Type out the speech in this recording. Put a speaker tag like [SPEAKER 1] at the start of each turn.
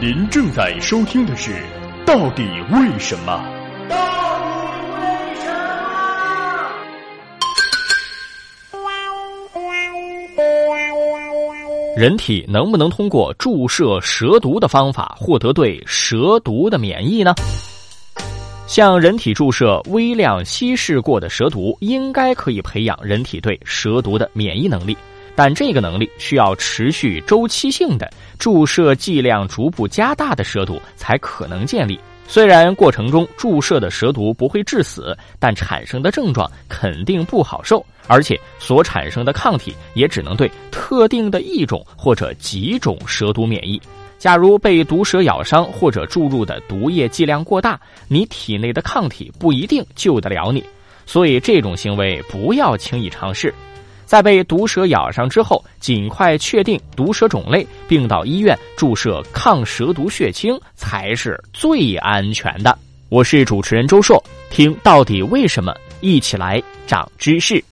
[SPEAKER 1] 您正在收听的是《到底为什么》。
[SPEAKER 2] 到底为什么？
[SPEAKER 3] 人体能不能通过注射蛇毒的方法获得对蛇毒的免疫呢？向人体注射微量稀释过的蛇毒，应该可以培养人体对蛇毒的免疫能力。但这个能力需要持续周期性的注射剂量逐步加大的蛇毒才可能建立。虽然过程中注射的蛇毒不会致死，但产生的症状肯定不好受，而且所产生的抗体也只能对特定的一种或者几种蛇毒免疫。假如被毒蛇咬伤或者注入的毒液剂量过大，你体内的抗体不一定救得了你，所以这种行为不要轻易尝试。在被毒蛇咬上之后，尽快确定毒蛇种类，并到医院注射抗蛇毒血清才是最安全的。我是主持人周硕，听到底为什么？一起来长知识。